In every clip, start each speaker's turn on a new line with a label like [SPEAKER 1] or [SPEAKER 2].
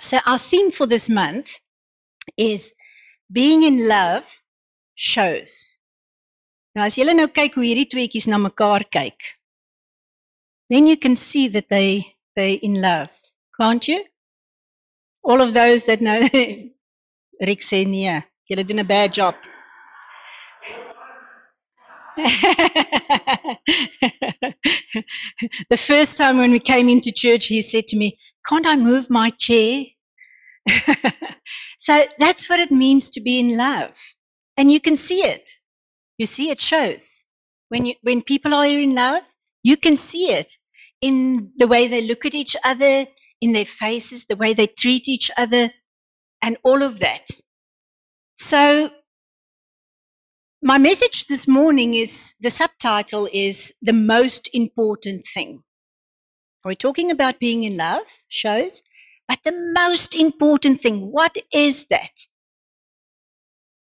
[SPEAKER 1] So, our theme for this month is being in love shows. Nou as julle nou kyk hoe hierdie tweeetjies na mekaar kyk, then you can see that they they in love, can't you? All of those that know Rick sê nee, julle doen 'n bad job. the first time when we came into church, he said to me, Can't I move my chair? so that's what it means to be in love. And you can see it. You see, it shows. When, you, when people are in love, you can see it in the way they look at each other, in their faces, the way they treat each other, and all of that. So my message this morning is the subtitle is The Most Important Thing. We're talking about being in love, shows, but the most important thing, what is that?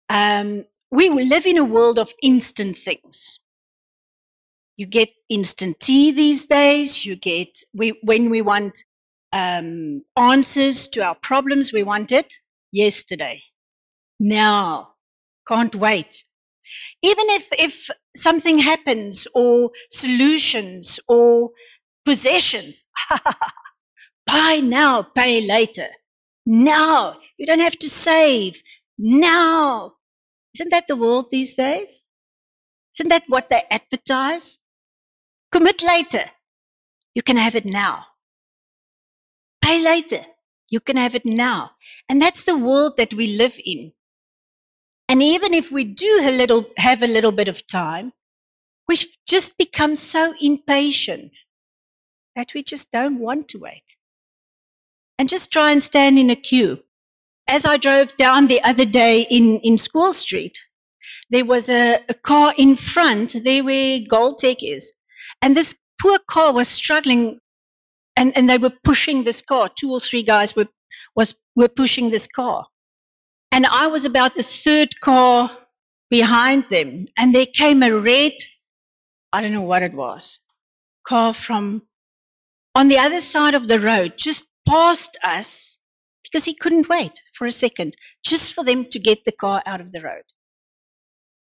[SPEAKER 1] Um, we live in a world of instant things. You get instant tea these days. You get, we, when we want um, answers to our problems, we want it yesterday. Now. Can't wait even if if something happens or solutions or possessions buy now pay later. Now. You don't have to save. Now. Isn't that the world these days? Isn't that what they advertise? Commit later. You can have it now. Pay later. You can have it now. And that's the world that we live in and even if we do a little, have a little bit of time, we've just become so impatient that we just don't want to wait. And just try and stand in a queue. As I drove down the other day in, in School Street, there was a, a car in front, there where Goldtech is. And this poor car was struggling and, and they were pushing this car. Two or three guys were, was, were pushing this car. And I was about the third car behind them. And there came a red, I don't know what it was, car from on the other side of the road, just past us, because he couldn't wait for a second, just for them to get the car out of the road.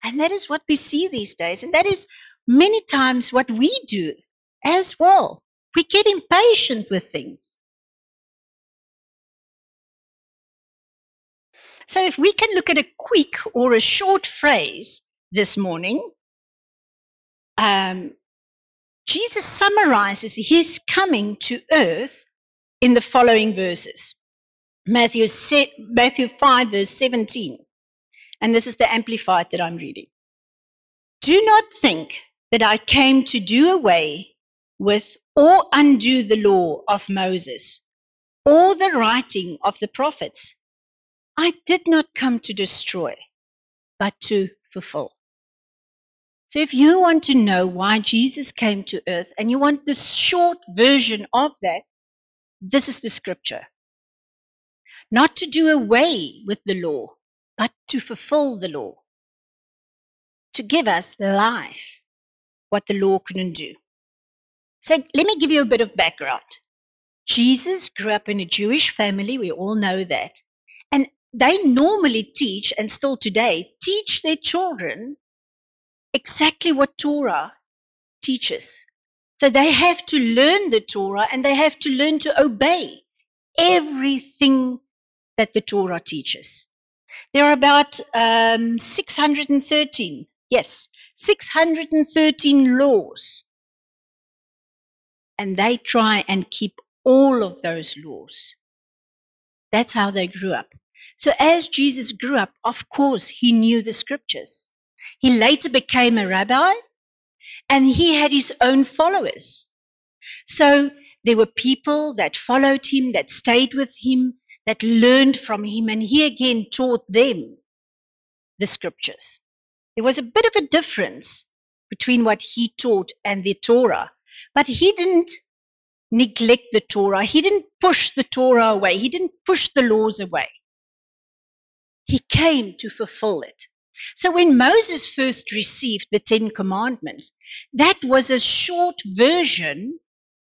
[SPEAKER 1] And that is what we see these days. And that is many times what we do as well. We get impatient with things. So if we can look at a quick or a short phrase this morning, um, Jesus summarizes his coming to earth in the following verses. Matthew, Matthew 5, verse 17. And this is the Amplified that I'm reading. Do not think that I came to do away with or undo the law of Moses or the writing of the prophets. I did not come to destroy, but to fulfill. So if you want to know why Jesus came to earth and you want the short version of that, this is the scripture. Not to do away with the law, but to fulfill the law. To give us life, what the law couldn't do. So let me give you a bit of background. Jesus grew up in a Jewish family, we all know that. And they normally teach, and still today, teach their children exactly what Torah teaches. So they have to learn the Torah and they have to learn to obey everything that the Torah teaches. There are about um, 613, yes, 613 laws. And they try and keep all of those laws. That's how they grew up. So as Jesus grew up, of course, he knew the scriptures. He later became a rabbi and he had his own followers. So there were people that followed him, that stayed with him, that learned from him, and he again taught them the scriptures. There was a bit of a difference between what he taught and the Torah, but he didn't neglect the Torah. He didn't push the Torah away. He didn't push the laws away. He came to fulfill it. So when Moses first received the Ten Commandments, that was a short version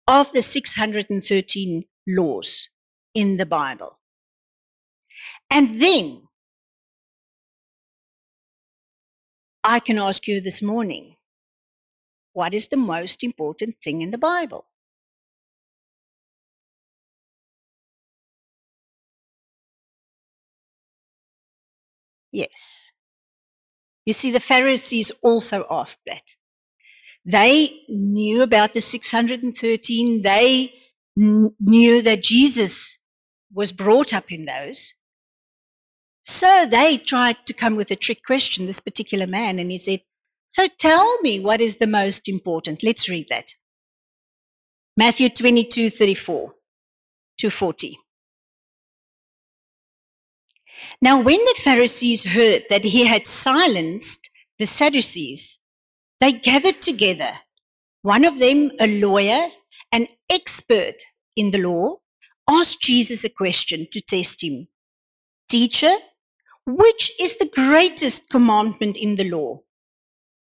[SPEAKER 1] of the 613 laws. in the Bible. And then I can ask you this morning what is the most important thing in the Bible? Yes. You see, the Pharisees also asked that. They knew about the 613. They kn- knew that Jesus was brought up in those. So they tried to come with a trick question, this particular man, and he said, So tell me what is the most important. Let's read that. Matthew 22 34 to 40. Now, when the Pharisees heard that he had silenced the Sadducees, they gathered together. One of them, a lawyer, an expert in the law, asked Jesus a question to test him Teacher, which is the greatest commandment in the law?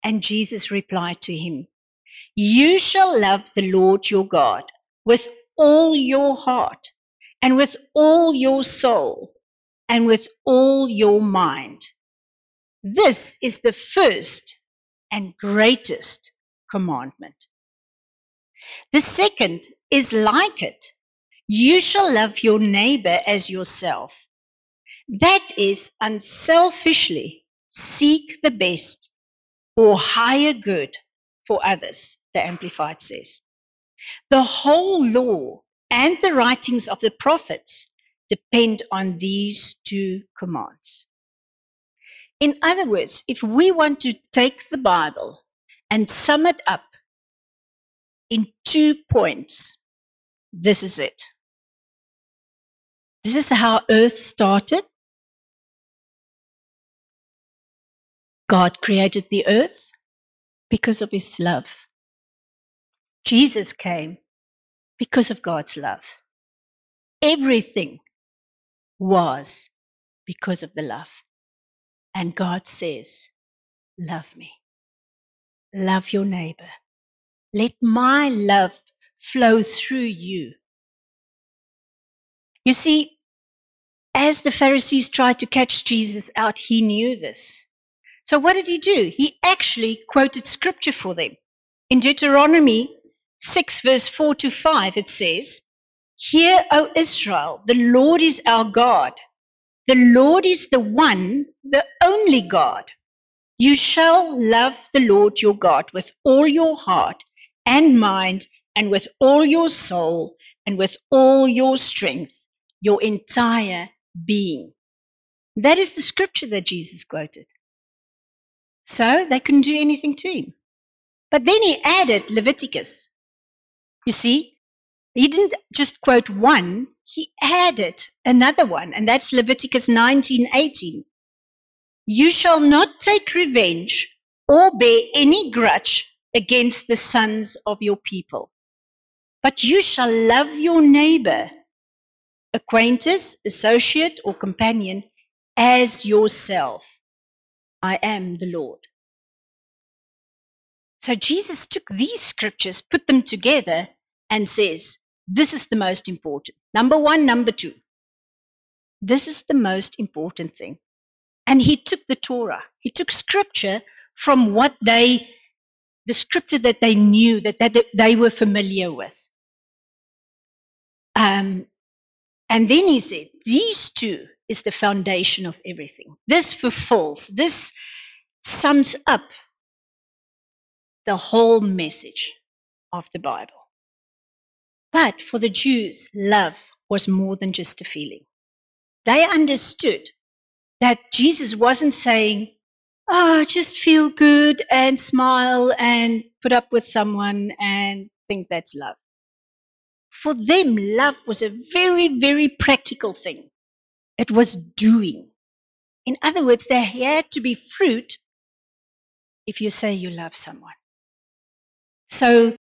[SPEAKER 1] And Jesus replied to him, You shall love the Lord your God with all your heart, and with all your soul, and with all your mind. This is the first and greatest commandment. The second is like it. You shall love your neighbor as yourself. That is unselfishly seek the best or higher good for others, the Amplified says. The whole law and the writings of the prophets depend on these two commands. In other words, if we want to take the Bible and sum it up in two points, this is it. This is how earth started. God created the earth because of his love. Jesus came because of God's love. Everything was because of the love. And God says, Love me. Love your neighbor. Let my love flow through you. You see, as the Pharisees tried to catch Jesus out, he knew this. So what did he do? He actually quoted scripture for them. In Deuteronomy 6, verse 4 to 5, it says, Hear, O Israel, the Lord is our God. The Lord is the one, the only God. You shall love the Lord your God with all your heart and mind, and with all your soul, and with all your strength, your entire being. That is the scripture that Jesus quoted. So they couldn't do anything to him. But then he added Leviticus. You see, he didn't just quote one, he added another one, and that's Leviticus 19:18. You shall not take revenge or bear any grudge against the sons of your people, but you shall love your neighbor, acquaintance, associate, or companion as yourself. I am the Lord. So Jesus took these scriptures, put them together, and says, This is the most important. Number one, number two. This is the most important thing. And he took the Torah, he took scripture from what they, the scripture that they knew, that, that they were familiar with. Um, and then he said, These two is the foundation of everything. This fulfills, this sums up the whole message of the Bible. But for the Jews, love was more than just a feeling. They understood that Jesus wasn't saying, oh, just feel good and smile and put up with someone and think that's love. For them, love was a very, very practical thing. It was doing. In other words, there had to be fruit if you say you love someone. So,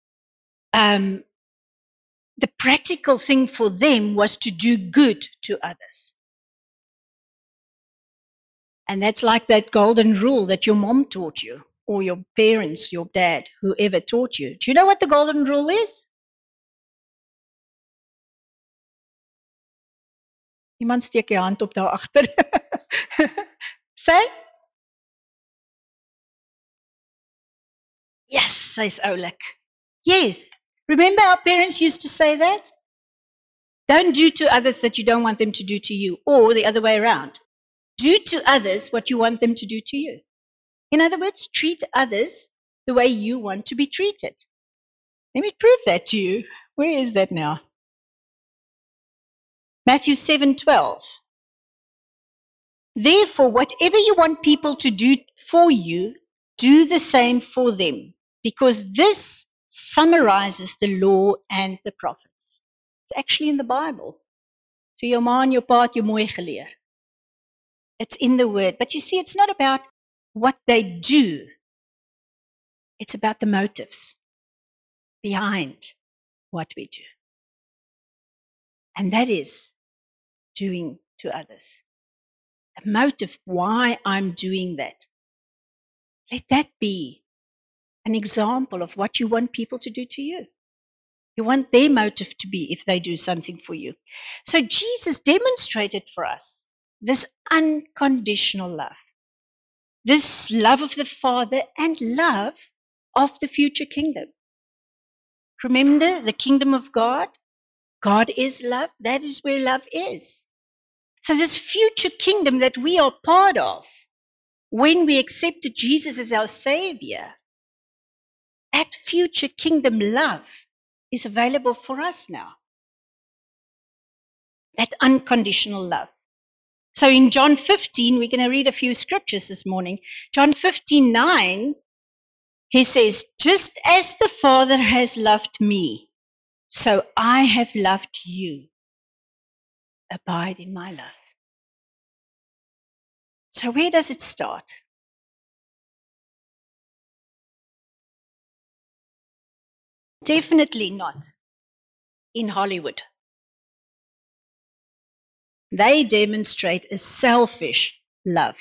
[SPEAKER 1] um, the practical thing for them was to do good to others. And that's like that golden rule that your mom taught you, or your parents, your dad, whoever taught you. Do you know what the golden rule is? Iemand steek die hand op daar agter. Say? Yes, sy's oulik. Yes. Remember our parents used to say that? Don't do to others that you don't want them to do to you, or the other way around. Do to others what you want them to do to you. In other words, treat others the way you want to be treated. Let me prove that to you. Where is that now? Matthew 7:12. Therefore, whatever you want people to do for you, do the same for them, because this summarizes the law and the prophets. It's actually in the Bible. So your ma jou pa het jou. It's in the word. But you see, it's not about what they do. It's about the motives behind what we do. And that is doing to others. A motive why I'm doing that. Let that be an example of what you want people to do to you. You want their motive to be if they do something for you. So Jesus demonstrated for us this unconditional love, this love of the Father and love of the future kingdom. Remember the kingdom of God? God is love. That is where love is. So, this future kingdom that we are part of, when we accepted Jesus as our Savior, that future kingdom love is available for us now. That unconditional love. So in John 15, we're going to read a few scriptures this morning. John 15, 9, he says, Just as the Father has loved me, so I have loved you. Abide in my love. So where does it start? Definitely not in Hollywood. They demonstrate a selfish love,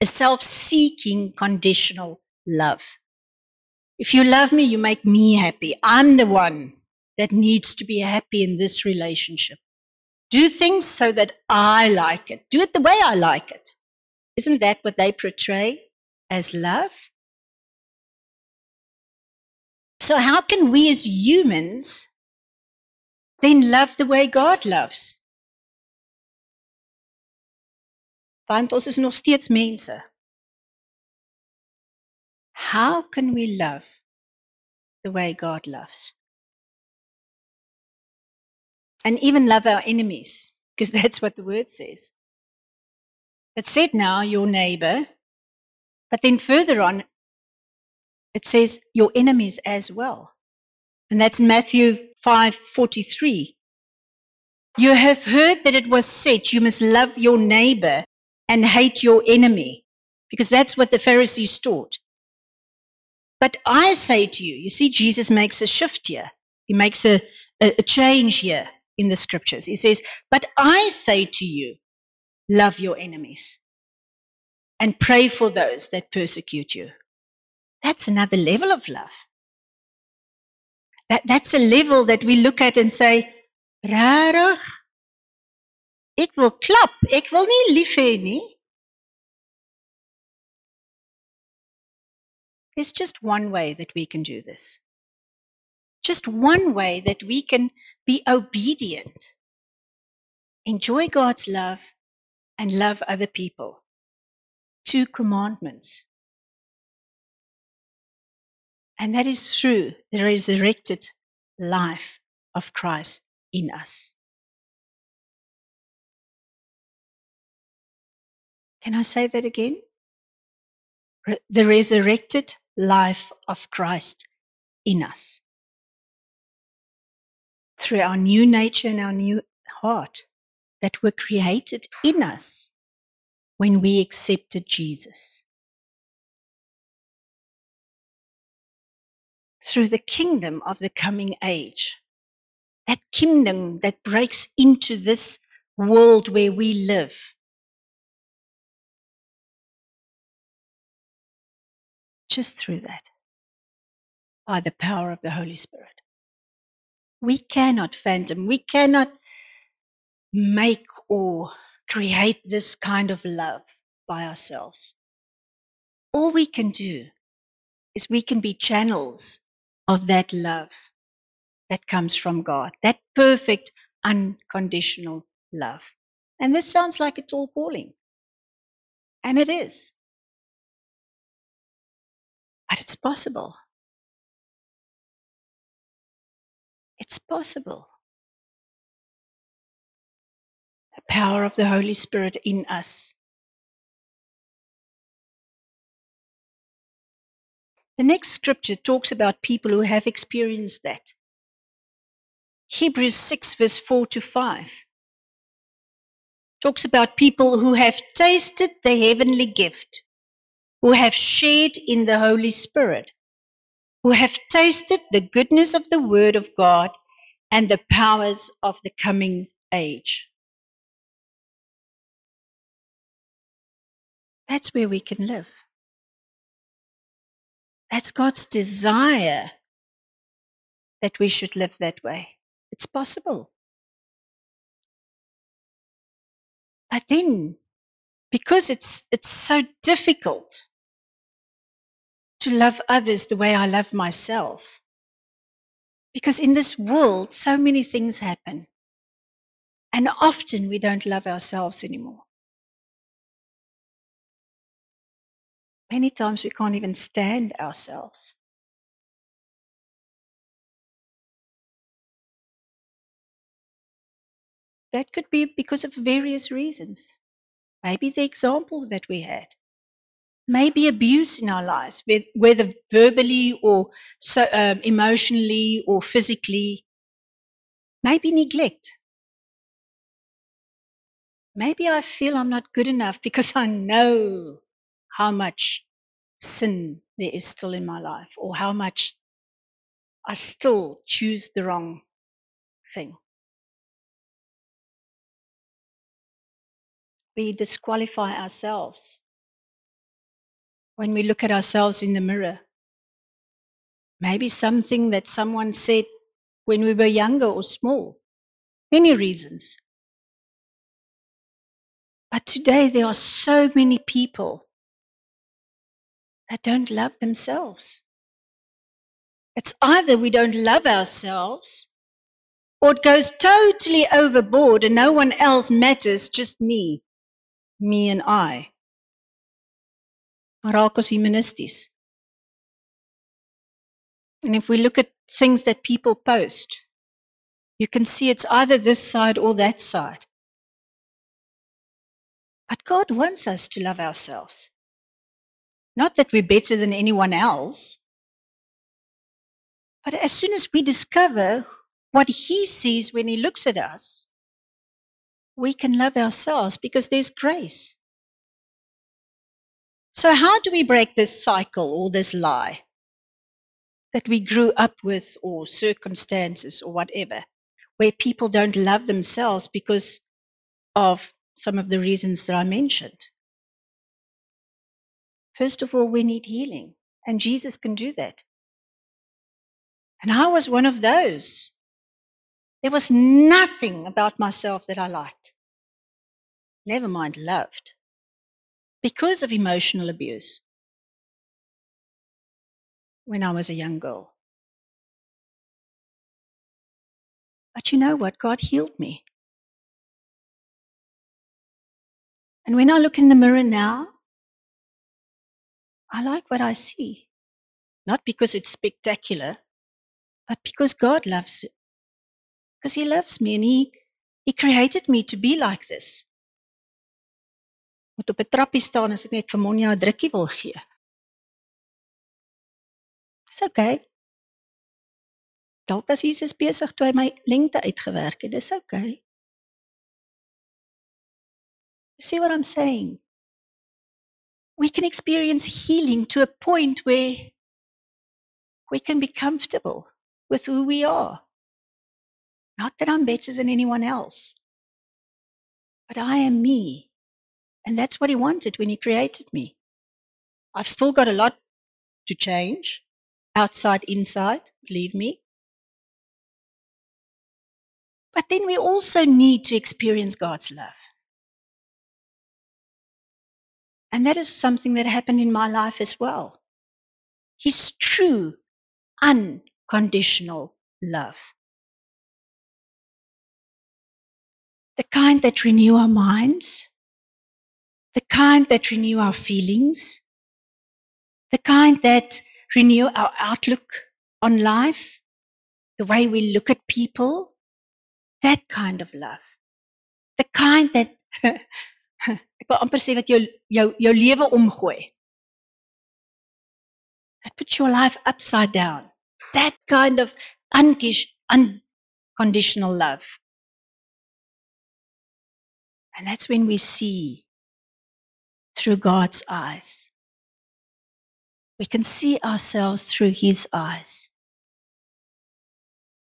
[SPEAKER 1] a self seeking conditional love. If you love me, you make me happy. I'm the one that needs to be happy in this relationship. Do things so that I like it. Do it the way I like it. Isn't that what they portray as love? So, how can we as humans then love the way God loves? Want ons is nog steeds mense. How can we love the way God loves? And even love our enemies, because that's what the word says. It said now your neighbor, but then further on, it says your enemies as well. And that's Matthew 5:43. You have heard that it was said you must love your neighbor and hate your enemy, because that's what the Pharisees taught. But I say to you, you see, Jesus makes a shift here. He makes a, a, a change here in the scriptures. He says, But I say to you, love your enemies and pray for those that persecute you. That's another level of love. That, that's a level that we look at and say, Rarig, ek wil klap, ek wil nie lief hê nie. There's just one way that we can do this. Just one way that we can be obedient, enjoy God's love, and love other people. Two commandments. And that is through the resurrected life of Christ in us. Can I say that again? Re- the resurrected life of Christ in us. Through our new nature and our new heart that were created in us when we accepted Jesus. Through the kingdom of the coming age. That kingdom that breaks into this world where we live. Just through that. By the power of the Holy Spirit. We cannot phantom. We cannot make or create this kind of love by ourselves. All we can do is we can be channels of that love that comes from God, that perfect, unconditional love. And this sounds like a tall calling. And it is. But it's possible. It's possible. The power of the Holy Spirit in us. The next scripture talks about people who have experienced that. Hebrews 6, verse 4 to 5 talks about people who have tasted the heavenly gift, who have shared in the Holy Spirit, who have tasted the goodness of the Word of God and the powers of the coming age. That's where we can live. That's God's desire that we should live that way. It's possible. But then, because it's, it's so difficult to love others the way I love myself, because in this world, so many things happen. And often we don't love ourselves anymore. Many times we can't even stand ourselves. That could be because of various reasons. Maybe the example that we had. Maybe abuse in our lives, whether verbally or so, um, emotionally or physically. Maybe neglect. Maybe I feel I'm not good enough because I know how much sin there is still in my life or how much I still choose the wrong thing. We disqualify ourselves when we look at ourselves in the mirror. Maybe something that someone said when we were younger or small. Many reasons. But today there are so many people that don't love themselves. It's either we don't love ourselves or it goes totally overboard and no one else matters, just me, me and I. Raak ons humanisties. And if we look at things that people post, you can see it's either this side or that side. But God wants us to love ourselves. Not that we're better than anyone else, but as soon as we discover what He sees when He looks at us, we can love ourselves because there's grace. So, how do we break this cycle or this lie? that we grew up with or circumstances or whatever, where people don't love themselves because of some of the reasons that I mentioned. First of all, we need healing, and Jesus can do that. And I was one of those. There was nothing about myself that I liked, never mind loved, because of emotional abuse when I was a young girl. But you know what? God healed me. And when I look in the mirror now, I like what I see. Not because it's spectacular, but because God loves it. Because He loves me and He, he created me to be like this. Moet op 'n trappie staan as ek net vir Monja 'n drukkie wil gee. Dis okay. Dalk was Jesus besig toe hy my lengte uitgewerk het. Dis okay. See what I'm saying? We can experience healing to a point where we can be comfortable with who we are. Not that I'm better than anyone else, but I am me. And that's what He wanted when He created me. I've still got a lot to change, outside, inside, believe me. But then we also need to experience God's love. And that is something that happened in my life as well. His true, unconditional love. The kind that renew our minds, the kind that renew our feelings, the kind that renew our outlook on life, the way we look at people, that kind of love. The kind that ek wil amper sê wat jou jou jou lewe omgooi. That puts your life upside down. That kind of unconditional love. And that's when we see through God's eyes. We can see ourselves through His eyes.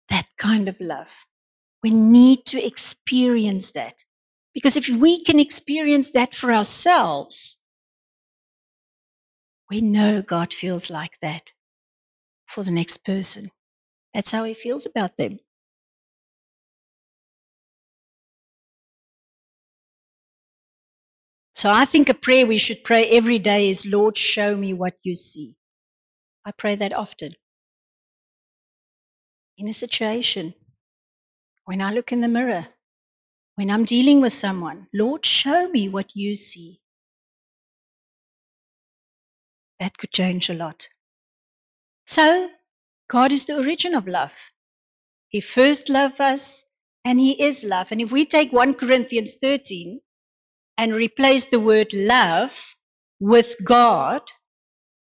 [SPEAKER 1] That kind of love. We need to experience that. Because if we can experience that for ourselves, we know God feels like that for the next person. That's how He feels about them. So I think a prayer we should pray every day is Lord, show me what you see. I pray that often. In a situation, when I look in the mirror, when I'm dealing with someone, Lord, show me what you see. That could change a lot. So, God is the origin of love. He first loved us, and He is love. And if we take 1 Corinthians 13 and replace the word love with God,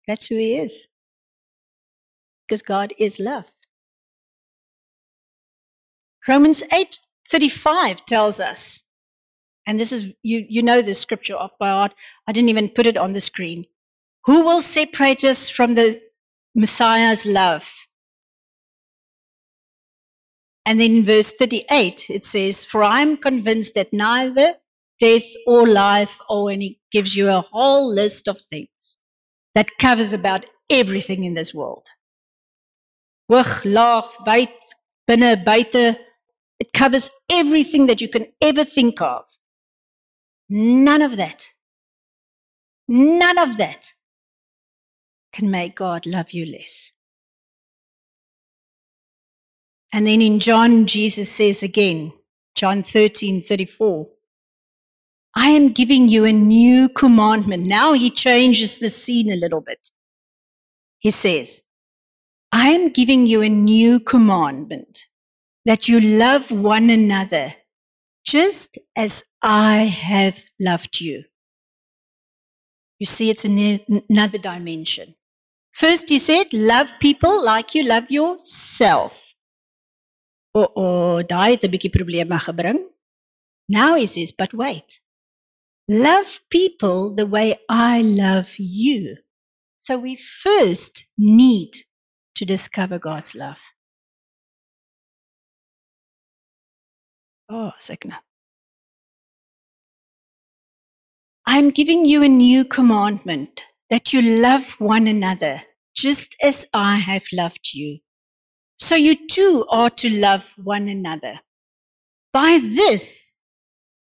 [SPEAKER 1] that's who He is. Because God is love. Romans 8:35 tells us, and this is you you know this scripture off by heart. I didn't even put it on the screen. Who will separate us from the Messiah's love? And then in verse 38 it says, For I am convinced that neither death or life, or, and he gives you a whole list of things that covers about everything in this world. Binne. It covers everything that you can ever think of. None of that, none of that can make God love you less. And then in John, Jesus says again, John 13, 34, I am giving you a new commandment. Now he changes the scene a little bit. He says, I am giving you a new commandment that you love one another just as I have loved you. You see, it's an, another dimension. First, he said, love people like you love yourself. Oh, oh, daai het 'n bietjie probleme. Now he says, but wait. Love people the way I love you. So we first need to discover God's love. Oh, second. I'm giving you a new commandment that you love one another just as I have loved you. So you too are to love one another. By this,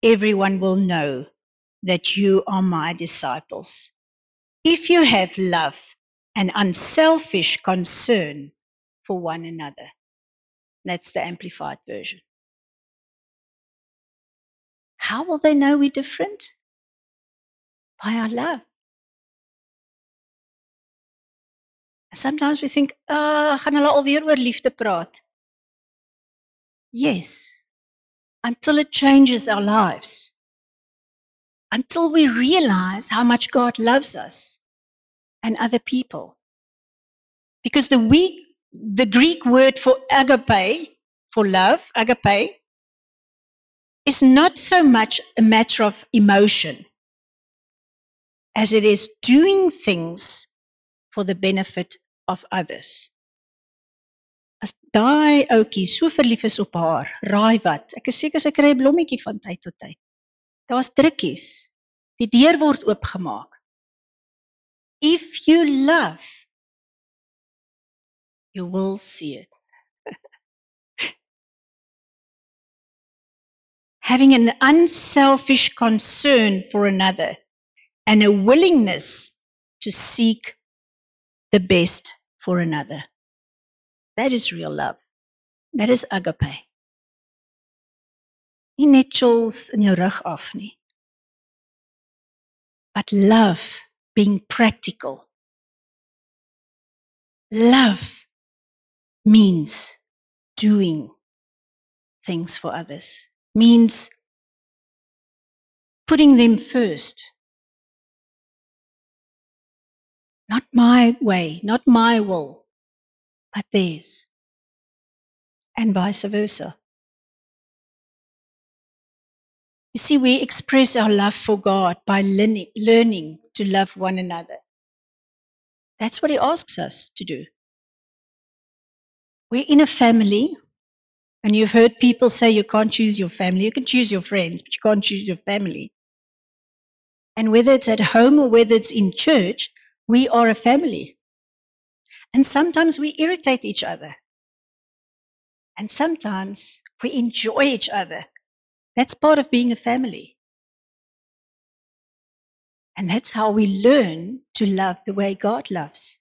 [SPEAKER 1] everyone will know that you are my disciples. If you have love and unselfish concern for one another. That's the amplified version. How will they know we're different? By our love. Sometimes we think, "Ag, gaan hulle alweer oor liefde praat." Yes. Until it changes our lives. Until we realize how much God loves us and other people. Because the the Greek word for agape, for love, agape, is not so much a matter of emotion as it is doing things for the benefit of others. As daai ouetjie so verlief is op haar, raai wat? Ek is seker sy kry 'n blommetjie van tyd tot tyd. Daar's drukkies. Die deur word oopgemaak. If you love, you will see it. Having an unselfish concern for another and a willingness to seek the best for another. That is real love. That is agape. Nie net chills in jou rug af nie. But love being practical. Love means doing things for others, means putting them first. Not my way, not my will, but theirs. And vice versa. You see, we express our love for God by learning, learning to love one another. That's what He asks us to do. We're in a family, and you've heard people say you can't choose your family. You can choose your friends, but you can't choose your family. And whether it's at home or whether it's in church, we are a family. And sometimes we irritate each other. And sometimes we enjoy each other. That's part of being a family. And that's how we learn to love the way God loves.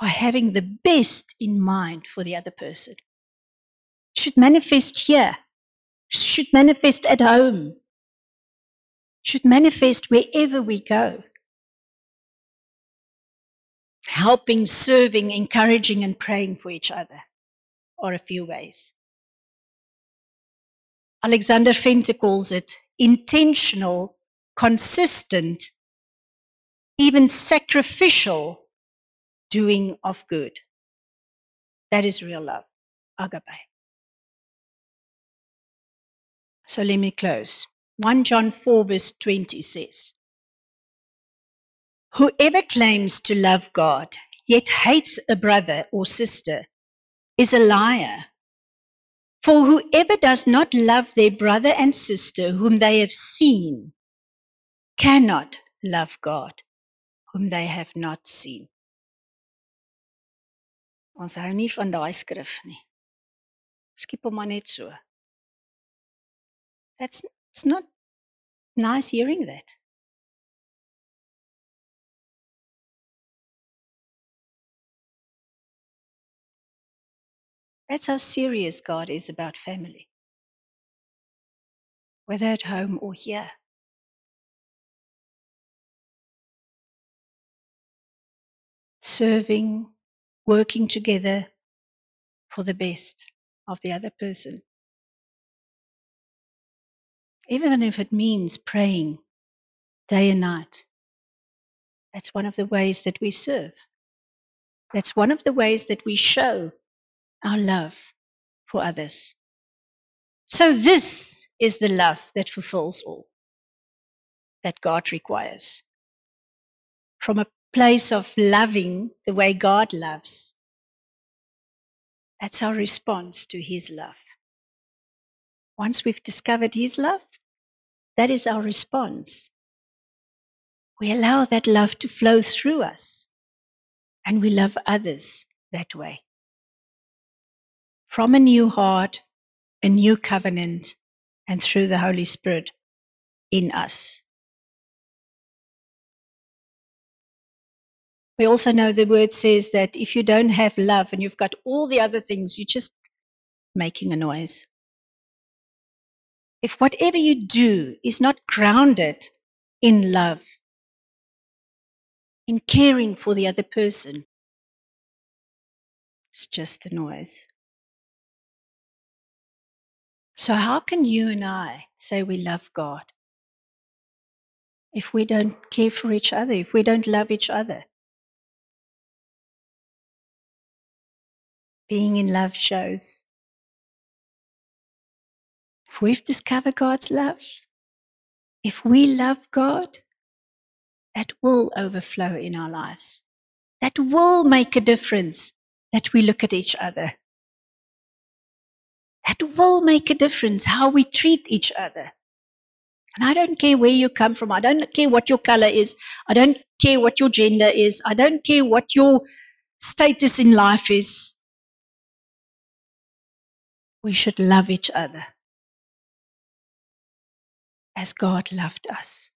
[SPEAKER 1] By having the best in mind for the other person. Should manifest here. Should manifest at home. Should manifest wherever we go. Helping, serving, encouraging, and praying for each other are a few ways. Alexander Venter calls it intentional, consistent, even sacrificial doing of good. That is real love, agape. So let me close. 1 John 4, verse 20 says, Whoever claims to love God yet hates a brother or sister is a liar. For whoever does not love their brother and sister whom they have seen cannot love God whom they have not seen. Ons hou nie van daai skrif nie. Skiep hom maar net so. That's it's not nice hearing that. That's how serious God is about family. Whether at home or here. Serving, working together for the best of the other person. Even if it means praying day and night. That's one of the ways that we serve. That's one of the ways that we show our love for others. So, this is the love that fulfills all that God requires. From a place of loving the way God loves, that's our response to His love. Once we've discovered His love, that is our response. We allow that love to flow through us, and we love others that way. From a new heart, a new covenant, and through the Holy Spirit in us. We also know the word says that if you don't have love and you've got all the other things, you're just making a noise. If whatever you do is not grounded in love, in caring for the other person, it's just a noise. So, how can you and I say we love God if we don't care for each other, if we don't love each other? Being in love shows. If we've discovered God's love, if we love God, that will overflow in our lives. That will make a difference that we look at each other. That will make a difference how we treat each other. And I don't care where you come from. I don't care what your color is. I don't care what your gender is. I don't care what your status in life is. We should love each other as God loved us.